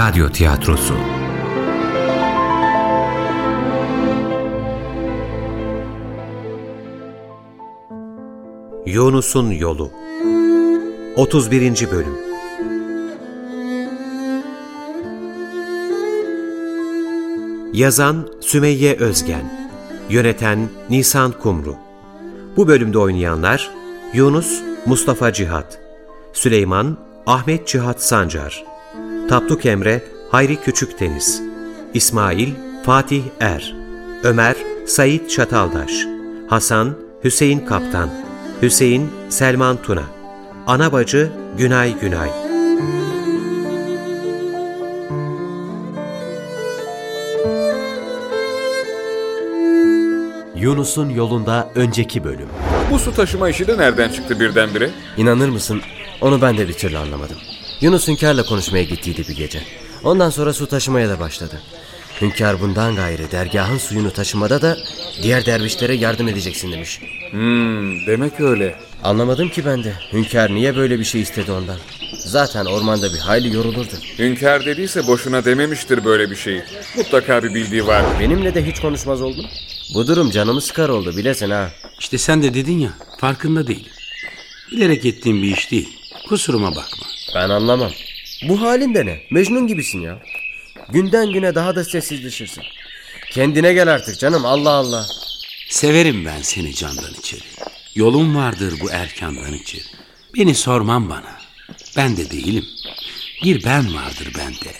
Radyo Tiyatrosu. Yunus'un Yolu. 31. Bölüm. Yazan Sümeyye Özgen. Yöneten Nisan Kumru. Bu bölümde oynayanlar Yunus Mustafa Cihat Süleyman Ahmet Cihat Sancar Tapduk Emre Hayri Küçükdeniz İsmail Fatih Er Ömer Sait Çataldaş Hasan Hüseyin Kaptan Hüseyin Selman Tuna Ana bacı Günay Günay Yunus'un yolunda önceki bölüm. Bu su taşıma işi de nereden çıktı birdenbire? İnanır mısın? Onu ben de bir türlü anlamadım. Yunus Hünkar'la konuşmaya gittiydi bir gece. Ondan sonra su taşımaya da başladı. Hünkar bundan gayrı dergahın suyunu taşımada da diğer dervişlere yardım edeceksin demiş. Hmm, demek öyle. Anlamadım ki ben de. Hünkar niye böyle bir şey istedi ondan? Zaten ormanda bir hayli yorulurdu. Hünkâr dediyse boşuna dememiştir böyle bir şeyi. Mutlaka bir bildiği var. Benimle de hiç konuşmaz oldun. Bu durum canımı sıkar oldu bilesin ha. İşte sen de dedin ya farkında değilim. Bilerek ettiğim bir iş değil. Kusuruma bakma. Ben anlamam. Bu halin de ne? Mecnun gibisin ya. Günden güne daha da sessizleşirsin. Kendine gel artık canım Allah Allah. Severim ben seni candan içeri. Yolum vardır bu erkandan içeri. Beni sormam bana. Ben de değilim. Bir ben vardır bende.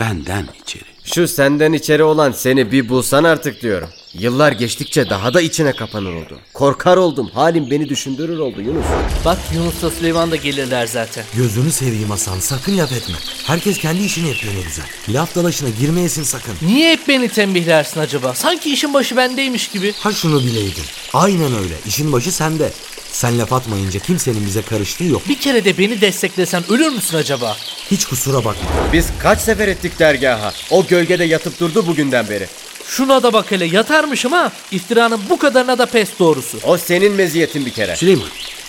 Benden içeri. Şu senden içeri olan seni bir bulsan artık diyorum. Yıllar geçtikçe daha da içine kapanır oldu. Korkar oldum. Halim beni düşündürür oldu Yunus. Bak Yunus'la Süleyman da gelirler zaten. Gözünü seveyim Hasan sakın laf etme. Herkes kendi işini yapıyor ne güzel. Laf dalaşına girmeyesin sakın. Niye hep beni tembihlersin acaba? Sanki işin başı bendeymiş gibi. Ha şunu bileydin. Aynen öyle. İşin başı sende. Sen laf atmayınca kimsenin bize karıştığı yok. Bir kere de beni desteklesen ölür müsün acaba? Hiç kusura bakma. Biz kaç sefer ettik dergaha. O gölgede yatıp durdu bugünden beri. Şuna da bak hele yatarmışım ha. İftiranın bu kadarına da pes doğrusu. O senin meziyetin bir kere. Süleyman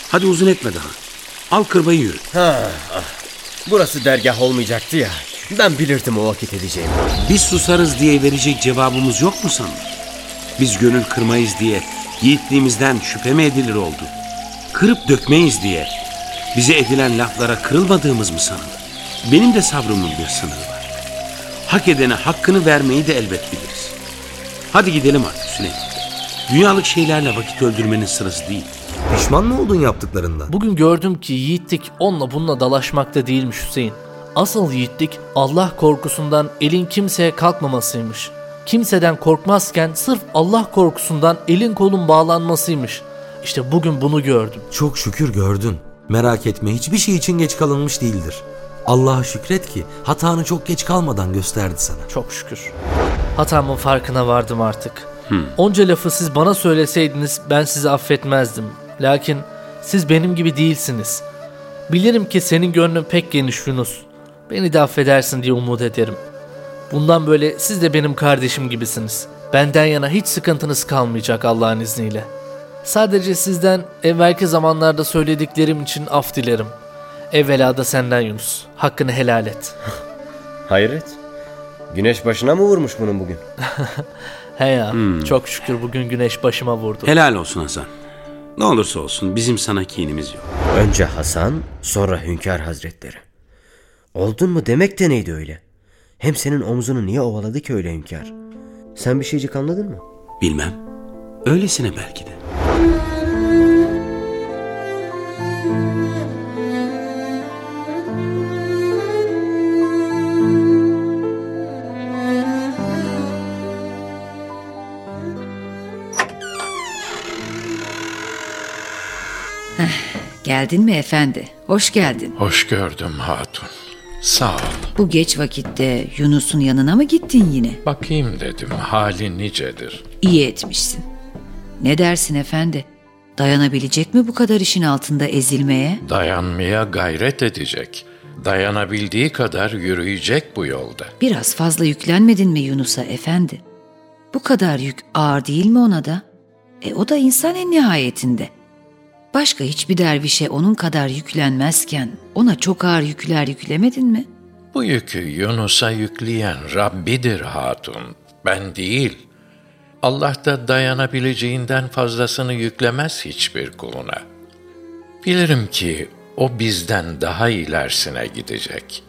hadi uzun etme daha. Al kırbayı yürü. Ha, ah. Burası dergah olmayacaktı ya. Ben bilirdim o vakit edeceğimi. Biz susarız diye verecek cevabımız yok mu sandın? Biz gönül kırmayız diye yiğitliğimizden şüphe mi edilir oldu? Kırıp dökmeyiz diye bize edilen laflara kırılmadığımız mı sanılır? Benim de sabrımın bir sınırı var. Hak edene hakkını vermeyi de elbet biliriz. Hadi gidelim artık Süleyman. Dünyalık şeylerle vakit öldürmenin sırası değil. Pişman mı oldun yaptıklarından? Bugün gördüm ki yiğitlik onunla bununla dalaşmakta değilmiş Hüseyin. Asıl yiğitlik Allah korkusundan elin kimseye kalkmamasıymış. Kimseden korkmazken sırf Allah korkusundan elin kolun bağlanmasıymış. İşte bugün bunu gördüm. Çok şükür gördün. Merak etme hiçbir şey için geç kalınmış değildir. Allah'a şükret ki hatanı çok geç kalmadan gösterdi sana. Çok şükür. Hatamın farkına vardım artık. Onca lafı siz bana söyleseydiniz ben sizi affetmezdim. Lakin siz benim gibi değilsiniz. Bilirim ki senin gönlün pek geniş Yunus. Beni de affedersin diye umut ederim. Bundan böyle siz de benim kardeşim gibisiniz. Benden yana hiç sıkıntınız kalmayacak Allah'ın izniyle. Sadece sizden evvelki zamanlarda söylediklerim için af dilerim. Evvela da senden Yunus. Hakkını helal et. Hayret. Güneş başına mı vurmuş bunun bugün? He ya, çok şükür bugün güneş başıma vurdu. Helal olsun Hasan. Ne olursa olsun bizim sana kinimiz yok. Önce Hasan, sonra Hünkar Hazretleri. Oldun mu demek de neydi öyle? Hem senin omzunu niye ovaladı ki öyle Hünkar? Sen bir şeycik anladın mı? Bilmem. Öylesine belki de. Geldin mi efendi? Hoş geldin. Hoş gördüm hatun. Sağ ol. Bu geç vakitte Yunus'un yanına mı gittin yine? Bakayım dedim hali nicedir. İyi etmişsin. Ne dersin efendi? Dayanabilecek mi bu kadar işin altında ezilmeye? Dayanmaya gayret edecek. Dayanabildiği kadar yürüyecek bu yolda. Biraz fazla yüklenmedin mi Yunus'a efendi? Bu kadar yük ağır değil mi ona da? E o da insan en nihayetinde. Başka hiçbir dervişe onun kadar yüklenmezken ona çok ağır yükler yüklemedin mi? Bu yükü Yunus'a yükleyen Rabbidir hatun, ben değil. Allah da dayanabileceğinden fazlasını yüklemez hiçbir kuluna. Bilirim ki o bizden daha ilerisine gidecek.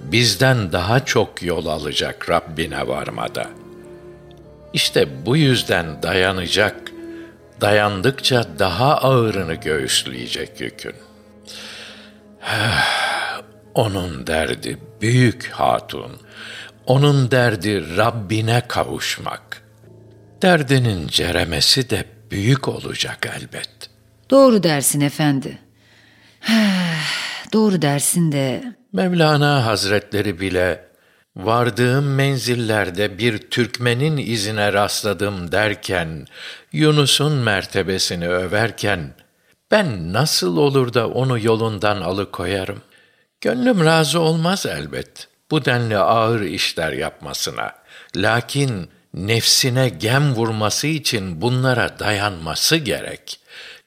Bizden daha çok yol alacak Rabbine varmada. İşte bu yüzden dayanacak, dayandıkça daha ağırını göğüsleyecek yükün. Onun derdi büyük hatun. Onun derdi Rabbine kavuşmak. Derdinin ceremesi de büyük olacak elbet. Doğru dersin efendi. Doğru dersin de Mevlana Hazretleri bile vardığım menzillerde bir Türkmenin izine rastladım derken, Yunus'un mertebesini överken, ben nasıl olur da onu yolundan alıkoyarım? Gönlüm razı olmaz elbet bu denli ağır işler yapmasına. Lakin nefsine gem vurması için bunlara dayanması gerek.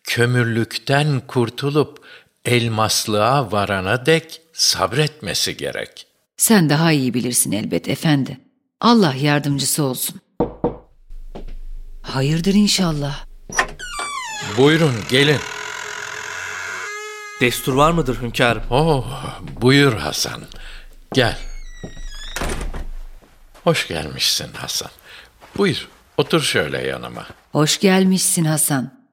Kömürlükten kurtulup elmaslığa varana dek sabretmesi gerek. Sen daha iyi bilirsin elbet efendi. Allah yardımcısı olsun. Hayırdır inşallah. Buyurun gelin. Destur var mıdır hünkârım? Oh, buyur Hasan. Gel. Hoş gelmişsin Hasan. Buyur, otur şöyle yanıma. Hoş gelmişsin Hasan.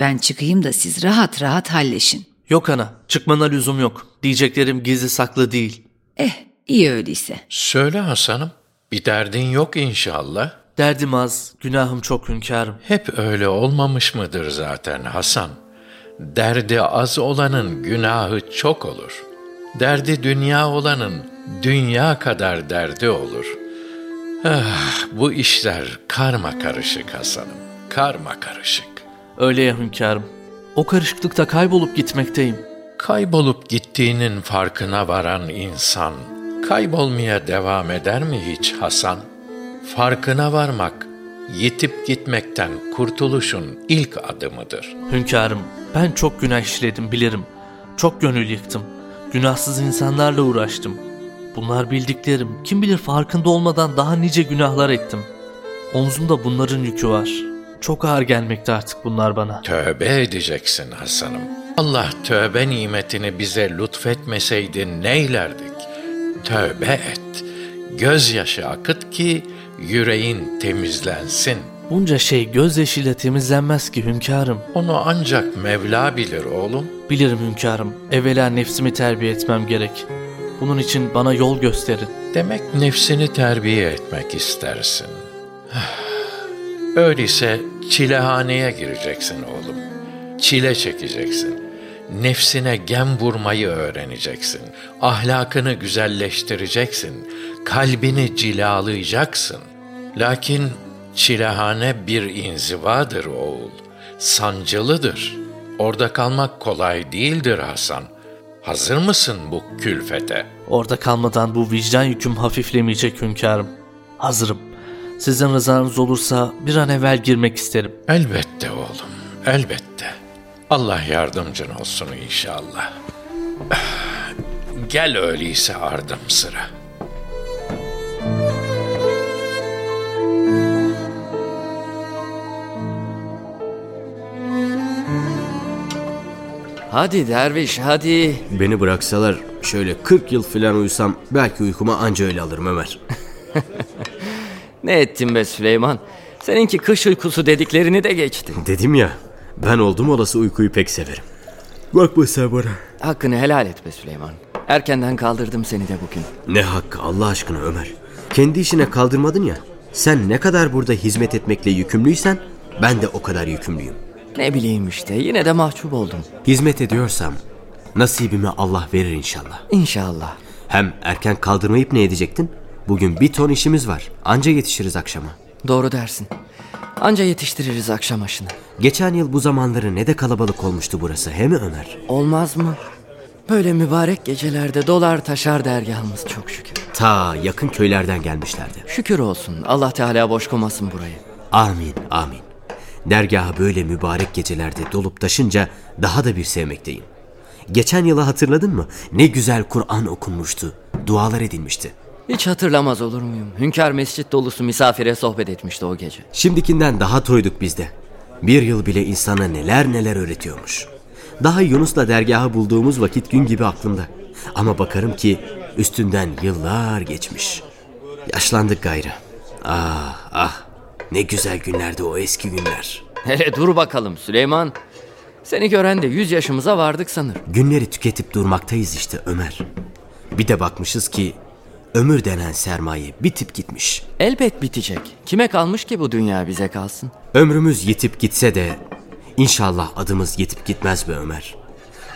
Ben çıkayım da siz rahat rahat halleşin. Yok ana, çıkmana lüzum yok. Diyeceklerim gizli saklı değil. Eh iyi öyleyse. Söyle Hasan'ım, bir derdin yok inşallah. Derdim az, günahım çok hünkârım. Hep öyle olmamış mıdır zaten Hasan? Derdi az olanın günahı çok olur. Derdi dünya olanın dünya kadar derdi olur. Ah, bu işler karma karışık Hasan'ım, karma karışık. Öyle ya hünkârım. O karışıklıkta kaybolup gitmekteyim. Kaybolup gittiğinin farkına varan insan, kaybolmaya devam eder mi hiç Hasan? Farkına varmak, yitip gitmekten kurtuluşun ilk adımıdır. Hünkârım, ben çok günah işledim bilirim. Çok gönül yıktım. Günahsız insanlarla uğraştım. Bunlar bildiklerim. Kim bilir farkında olmadan daha nice günahlar ettim. Omzumda bunların yükü var. Çok ağır gelmekte artık bunlar bana. Tövbe edeceksin Hasan'ım. Allah tövbe nimetini bize lütfetmeseydi neylerdik? Tövbe et. Gözyaşı akıt ki yüreğin temizlensin. Bunca şey gözyaşıyla temizlenmez ki hünkârım. Onu ancak Mevla bilir oğlum. Bilirim hünkârım. Evvela nefsimi terbiye etmem gerek. Bunun için bana yol gösterin. Demek nefsini terbiye etmek istersin. Öyleyse çilehaneye gireceksin oğlum. Çile çekeceksin. Nefsine gem vurmayı öğreneceksin. Ahlakını güzelleştireceksin. Kalbini cilalayacaksın. Lakin çilehane bir inzivadır oğul. Sancılıdır. Orada kalmak kolay değildir Hasan. Hazır mısın bu külfete?'' Orada kalmadan bu vicdan yüküm hafiflemeyecek hünkârım. Hazırım. Sizin rızanız olursa bir an evvel girmek isterim. Elbette oğlum, elbette. Allah yardımcın olsun inşallah. Gel öyleyse ardım sıra. Hadi derviş hadi. Beni bıraksalar şöyle 40 yıl falan uyusam belki uykuma anca öyle alırım Ömer. Ne ettin be Süleyman? Seninki kış uykusu dediklerini de geçti. Dedim ya ben oldum olası uykuyu pek severim. Bakma sen bana. Hakkını helal et be Süleyman. Erkenden kaldırdım seni de bugün. Ne hakkı Allah aşkına Ömer. Kendi işine kaldırmadın ya. Sen ne kadar burada hizmet etmekle yükümlüysen ben de o kadar yükümlüyüm. Ne bileyim işte yine de mahcup oldum. Hizmet ediyorsam nasibimi Allah verir inşallah. İnşallah. Hem erken kaldırmayıp ne edecektin? Bugün bir ton işimiz var. Anca yetişiriz akşama. Doğru dersin. Anca yetiştiririz akşam aşını. Geçen yıl bu zamanları ne de kalabalık olmuştu burası he mi Ömer? Olmaz mı? Böyle mübarek gecelerde dolar taşar dergahımız çok şükür. Ta yakın köylerden gelmişlerdi. Şükür olsun Allah Teala boş koymasın burayı. Amin amin. Dergahı böyle mübarek gecelerde dolup taşınca daha da bir sevmekteyim. Geçen yılı hatırladın mı? Ne güzel Kur'an okunmuştu. dualar edilmişti. Hiç hatırlamaz olur muyum? Hünkar mescit dolusu misafire sohbet etmişti o gece. Şimdikinden daha toyduk biz de. Bir yıl bile insana neler neler öğretiyormuş. Daha Yunus'la dergahı bulduğumuz vakit gün gibi aklımda. Ama bakarım ki üstünden yıllar geçmiş. Yaşlandık gayrı. Ah ah ne güzel günlerdi o eski günler. Hele dur bakalım Süleyman. Seni gören de yüz yaşımıza vardık sanır. Günleri tüketip durmaktayız işte Ömer. Bir de bakmışız ki ömür denen sermaye bitip gitmiş. Elbet bitecek. Kime kalmış ki bu dünya bize kalsın? Ömrümüz yitip gitse de inşallah adımız yitip gitmez be Ömer.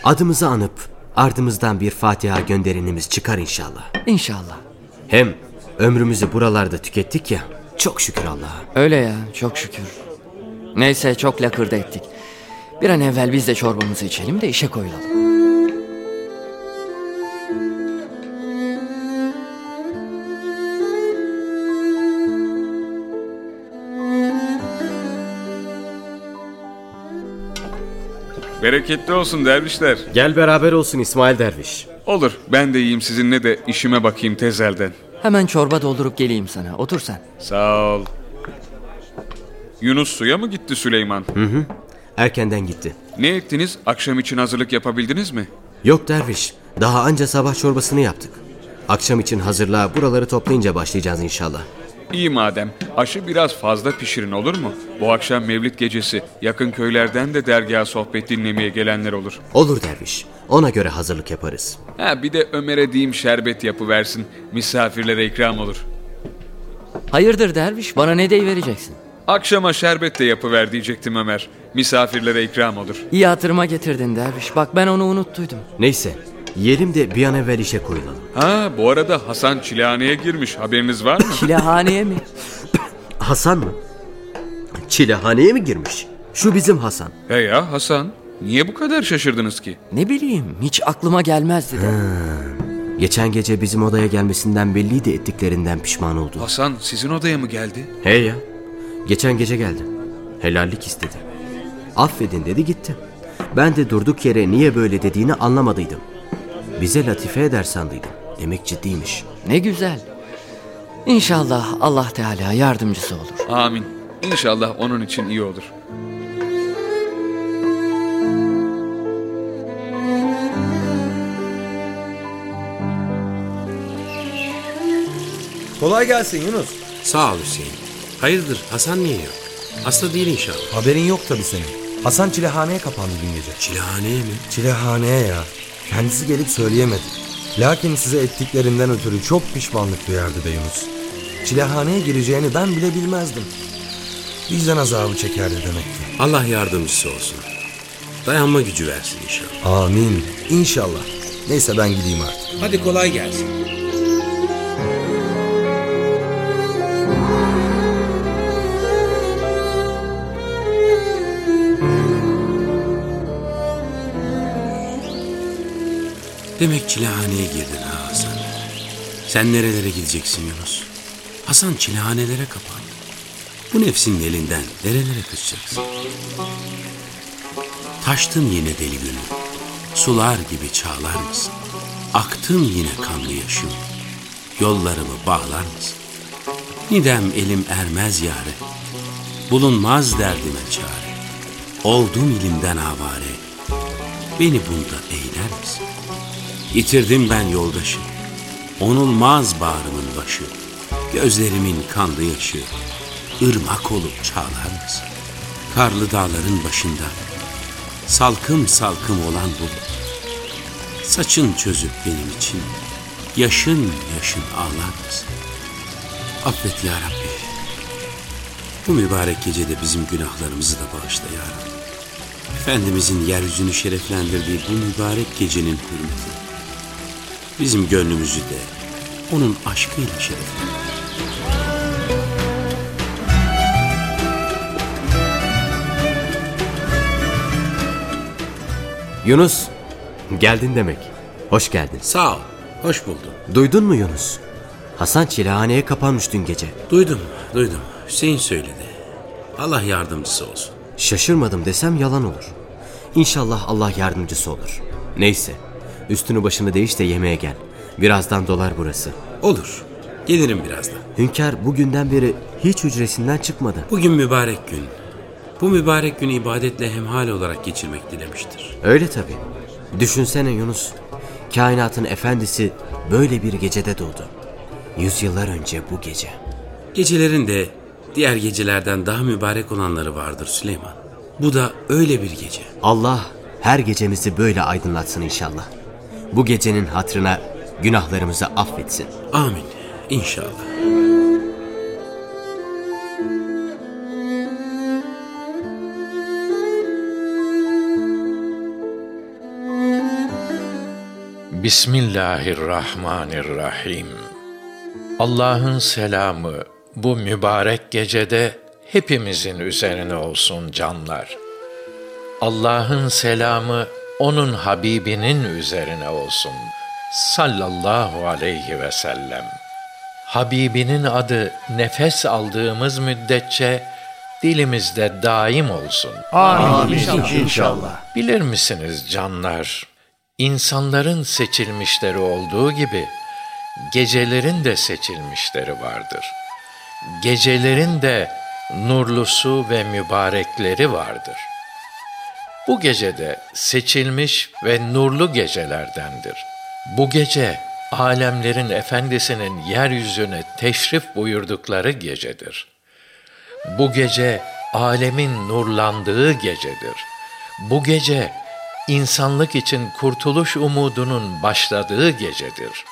Adımızı anıp ardımızdan bir Fatiha gönderenimiz çıkar inşallah. İnşallah. Hem ömrümüzü buralarda tükettik ya çok şükür Allah'a. Öyle ya çok şükür. Neyse çok lakırdı ettik. Bir an evvel biz de çorbamızı içelim de işe koyulalım. Bereketli olsun dervişler. Gel beraber olsun İsmail Derviş. Olur ben de yiyeyim sizinle de işime bakayım tezelden. Hemen çorba doldurup geleyim sana. Otur sen. Sağ ol. Yunus suya mı gitti Süleyman? Hı hı. Erkenden gitti. Ne ettiniz? Akşam için hazırlık yapabildiniz mi? Yok Derviş. Daha anca sabah çorbasını yaptık. Akşam için hazırlığa buraları toplayınca başlayacağız inşallah. İyi madem. Aşı biraz fazla pişirin olur mu? Bu akşam Mevlid gecesi yakın köylerden de dergaha sohbet dinlemeye gelenler olur. Olur Derviş. Ona göre hazırlık yaparız. Ha bir de Ömer'e diyeyim şerbet yapıversin. Misafirlere ikram olur. Hayırdır derviş bana ne vereceksin? Akşama şerbet de yapıver diyecektim Ömer. Misafirlere ikram olur. İyi hatırıma getirdin derviş. Bak ben onu unuttuydum. Neyse. Yiyelim de bir an evvel işe koyulalım. Ha bu arada Hasan çilehaneye girmiş. Haberiniz var mı? Çilehaneye mi? Hasan mı? Çilehaneye mi girmiş? Şu bizim Hasan. He ya Hasan. Niye bu kadar şaşırdınız ki? Ne bileyim hiç aklıma gelmezdi de. Geçen gece bizim odaya gelmesinden belliydi ettiklerinden pişman oldu. Hasan sizin odaya mı geldi? He ya. Geçen gece geldi. Helallik istedi. Affedin dedi gitti. Ben de durduk yere niye böyle dediğini anlamadıydım. Bize latife eder sandıydım. Demek ciddiymiş. Ne güzel. İnşallah Allah Teala yardımcısı olur. Amin. İnşallah onun için iyi olur. Kolay gelsin Yunus. Sağ ol Hüseyin. Hayırdır Hasan niye yok? Hasta değil inşallah. Haberin yok tabii senin. Hasan çilehaneye kapandı dün gece. Çilehaneye mi? Çilehaneye ya. Kendisi gelip söyleyemedi. Lakin size ettiklerinden ötürü çok pişmanlık duyardı be Yunus. Çilehaneye gireceğini ben bile bilmezdim. Vicdan azabı çekerdi demek ki. Allah yardımcısı olsun. Dayanma gücü versin inşallah. Amin. İnşallah. Neyse ben gideyim artık. Hadi kolay gelsin. Demek çilehaneye girdin ha Hasan. Sen nerelere gideceksin Yunus? Hasan çilehanelere kapandı. Bu nefsin elinden nerelere kaçacaksın? Taştın yine deli gönül. Sular gibi çağlar mısın? Aktın yine kanlı yaşım. Yollarımı bağlar mısın? Nidem elim ermez yare. Bulunmaz derdime çare. Oldum ilimden avare. Beni bunda eyler misin? Yitirdim ben yoldaşı. Onulmaz bağrımın başı. Gözlerimin kanlı yaşı. ırmak olup çağlar mısın? Karlı dağların başında. Salkım salkım olan bulut. Saçın çözüp benim için. Yaşın yaşın ağlar mısın? Affet ya Rabbi. Bu mübarek gecede bizim günahlarımızı da bağışla ya Rabbi. Efendimizin yeryüzünü şereflendirdiği bu mübarek gecenin hürmetine. Bizim gönlümüzü de onun aşkıyla şereflendir. Yunus, geldin demek. Hoş geldin. Sağ ol, hoş buldum. Duydun mu Yunus? Hasan çilehaneye kapanmış dün gece. Duydum, duydum. Hüseyin söyledi. Allah yardımcısı olsun. Şaşırmadım desem yalan olur. İnşallah Allah yardımcısı olur. Neyse, üstünü başını değiş de yemeğe gel. Birazdan dolar burası. Olur. Gelirim birazdan. Hünkar bugünden beri hiç hücresinden çıkmadı. Bugün mübarek gün. Bu mübarek günü ibadetle hemhal olarak geçirmek dilemiştir. Öyle tabii. Düşünsene Yunus. Kainatın efendisi böyle bir gecede doğdu. Yüzyıllar önce bu gece. Gecelerin de diğer gecelerden daha mübarek olanları vardır Süleyman. Bu da öyle bir gece. Allah her gecemizi böyle aydınlatsın inşallah. Bu gecenin hatrına günahlarımızı affetsin. Amin. İnşallah. Bismillahirrahmanirrahim. Allah'ın selamı bu mübarek gecede hepimizin üzerine olsun canlar. Allah'ın selamı onun Habibinin üzerine olsun. Sallallahu aleyhi ve sellem. Habibinin adı nefes aldığımız müddetçe dilimizde daim olsun. Amin. İnşallah. İnşallah. Bilir misiniz canlar? İnsanların seçilmişleri olduğu gibi gecelerin de seçilmişleri vardır. Gecelerin de nurlusu ve mübarekleri vardır. Bu gecede seçilmiş ve nurlu gecelerdendir. Bu gece alemlerin efendisinin yeryüzüne teşrif buyurdukları gecedir. Bu gece alemin nurlandığı gecedir. Bu gece insanlık için kurtuluş umudunun başladığı gecedir.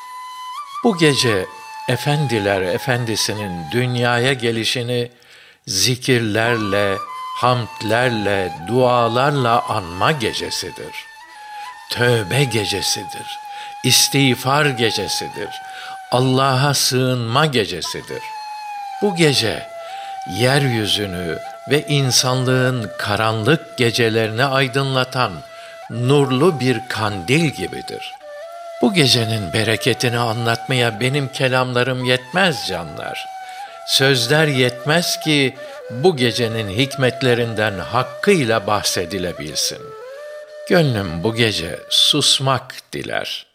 Bu gece efendiler efendisinin dünyaya gelişini zikirlerle, hamdlerle, dualarla anma gecesidir. Tövbe gecesidir. İstiğfar gecesidir. Allah'a sığınma gecesidir. Bu gece yeryüzünü ve insanlığın karanlık gecelerini aydınlatan nurlu bir kandil gibidir. Bu gecenin bereketini anlatmaya benim kelamlarım yetmez canlar. Sözler yetmez ki bu gecenin hikmetlerinden hakkıyla bahsedilebilsin. Gönlüm bu gece susmak diler.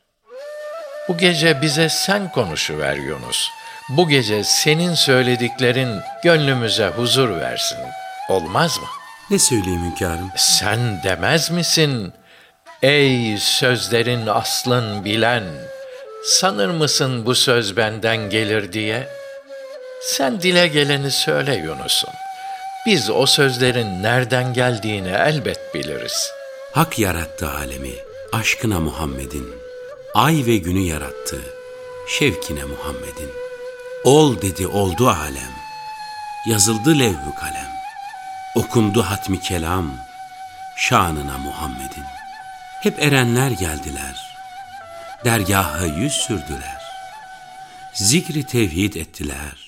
Bu gece bize sen konuşuver Yunus. Bu gece senin söylediklerin gönlümüze huzur versin. Olmaz mı? Ne söyleyeyim hünkârım? Sen demez misin? Ey sözlerin aslın bilen, sanır mısın bu söz benden gelir diye? Sen dile geleni söyle Yunus'um. Biz o sözlerin nereden geldiğini elbet biliriz. Hak yarattı alemi, aşkına Muhammed'in. Ay ve günü yarattı, şevkine Muhammed'in. Ol dedi oldu alem, yazıldı levh kalem. Okundu hatmi kelam, şanına Muhammed'in. Hep erenler geldiler, dergaha yüz sürdüler. Zikri tevhid ettiler,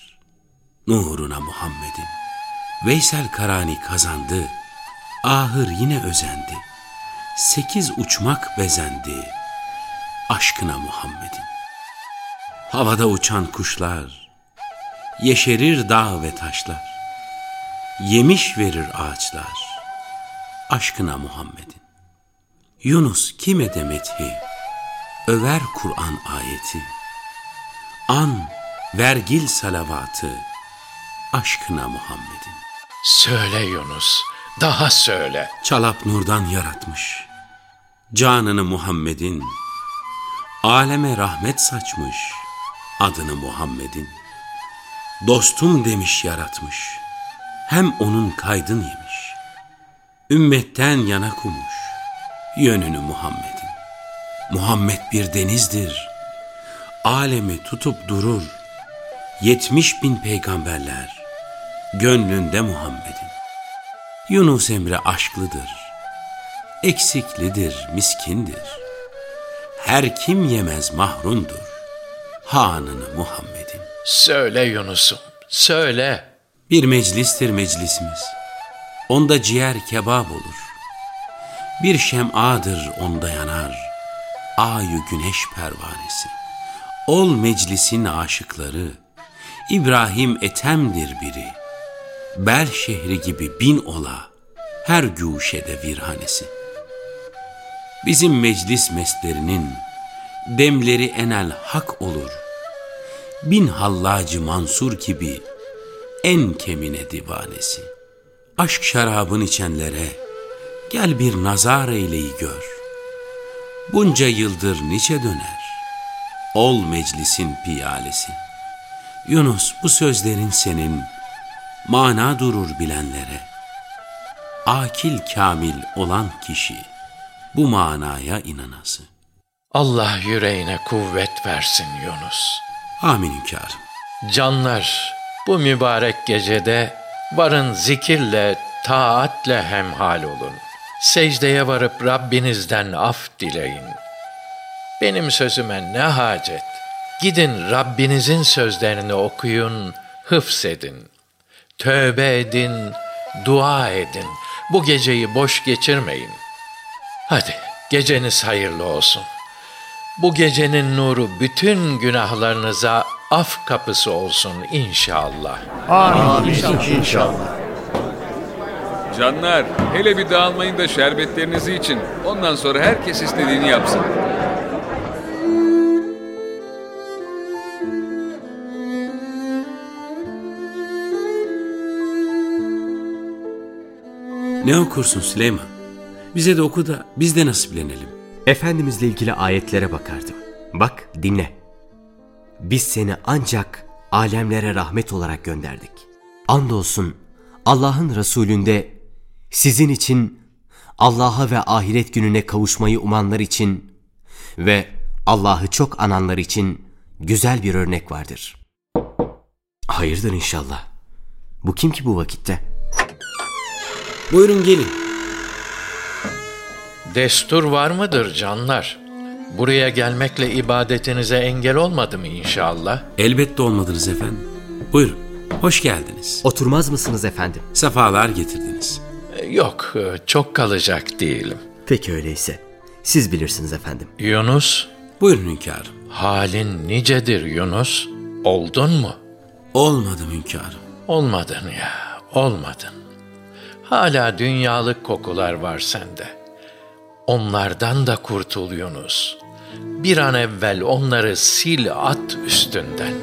nuruna Muhammed'in. Veysel Karani kazandı, ahır yine özendi. Sekiz uçmak bezendi, aşkına Muhammed'in. Havada uçan kuşlar, yeşerir dağ ve taşlar. Yemiş verir ağaçlar, aşkına Muhammed'in. Yunus kime demethi, över Kur'an ayeti. An, vergil salavatı, aşkına Muhammed'in. Söyle Yunus, daha söyle. Çalap nurdan yaratmış, canını Muhammed'in. Aleme rahmet saçmış, adını Muhammed'in. Dostum demiş yaratmış, hem onun kaydın yemiş. Ümmetten yana kumuş, yönünü Muhammed'in. Muhammed bir denizdir, alemi tutup durur. Yetmiş bin peygamberler, gönlünde Muhammed'in. Yunus Emre aşklıdır, eksiklidir, miskindir. Her kim yemez mahrumdur, hanını Muhammed'in. Söyle Yunus'um, söyle. Bir meclistir meclisimiz, onda ciğer kebap olur. Bir şem'adır onda yanar, ayı güneş pervanesi. Ol meclisin aşıkları, İbrahim Etem'dir biri. Bel şehri gibi bin ola, her guşede virhanesi. Bizim meclis meslerinin demleri enel hak olur. Bin hallacı Mansur gibi en kemine divanesi. Aşk şarabın içenlere gel bir nazar eyleyi gör. Bunca yıldır niçe döner, ol meclisin piyalesi. Yunus bu sözlerin senin, mana durur bilenlere. Akil kamil olan kişi, bu manaya inanası. Allah yüreğine kuvvet versin Yunus. Amin hünkârım. Canlar, bu mübarek gecede varın zikirle, taatle hemhal olun. Secdeye varıp Rabbinizden af dileyin. Benim sözüme ne hacet? Gidin Rabbinizin sözlerini okuyun, hıfzedin. Tövbe edin, dua edin. Bu geceyi boş geçirmeyin. Hadi geceniz hayırlı olsun. Bu gecenin nuru bütün günahlarınıza af kapısı olsun inşallah. Amin. İnşallah. Canlar, hele bir dağılmayın da şerbetlerinizi için. Ondan sonra herkes istediğini yapsın. Ne okursun Süleyman? Bize de oku da biz de nasiplenelim. Efendimizle ilgili ayetlere bakardım. Bak dinle. Biz seni ancak alemlere rahmet olarak gönderdik. Andolsun Allah'ın Resulünde sizin için Allah'a ve ahiret gününe kavuşmayı umanlar için ve Allah'ı çok ananlar için güzel bir örnek vardır. Hayırdır inşallah. Bu kim ki bu vakitte? Buyurun gelin. Destur var mıdır canlar? Buraya gelmekle ibadetinize engel olmadı mı inşallah? Elbette olmadınız efendim. Buyurun. Hoş geldiniz. Oturmaz mısınız efendim? Sefalar getirdiniz. Yok, çok kalacak değilim. Peki öyleyse. Siz bilirsiniz efendim. Yunus, Buyurun hünkârım. halin nicedir Yunus? Oldun mu? Olmadım hünkârım. Olmadın ya, olmadın. Hala dünyalık kokular var sende. Onlardan da kurtul Yunus. Bir an evvel onları sil at üstünden.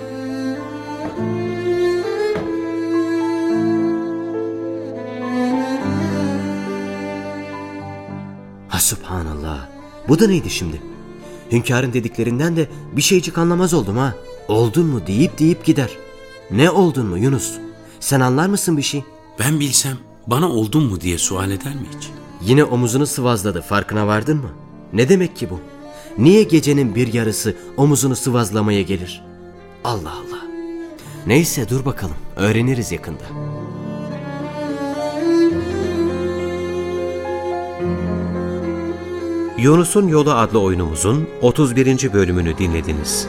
Ha subhanallah. Bu da neydi şimdi? Hünkârın dediklerinden de bir şeycik anlamaz oldum ha. Oldun mu deyip deyip gider. Ne oldun mu Yunus? Sen anlar mısın bir şey? Ben bilsem bana oldun mu diye sual eder mi hiç? Yine omuzunu sıvazladı farkına vardın mı? Ne demek ki bu? Niye gecenin bir yarısı omuzunu sıvazlamaya gelir? Allah Allah. Neyse dur bakalım öğreniriz yakında. Yunus'un Yolu adlı oyunumuzun 31. bölümünü dinlediniz.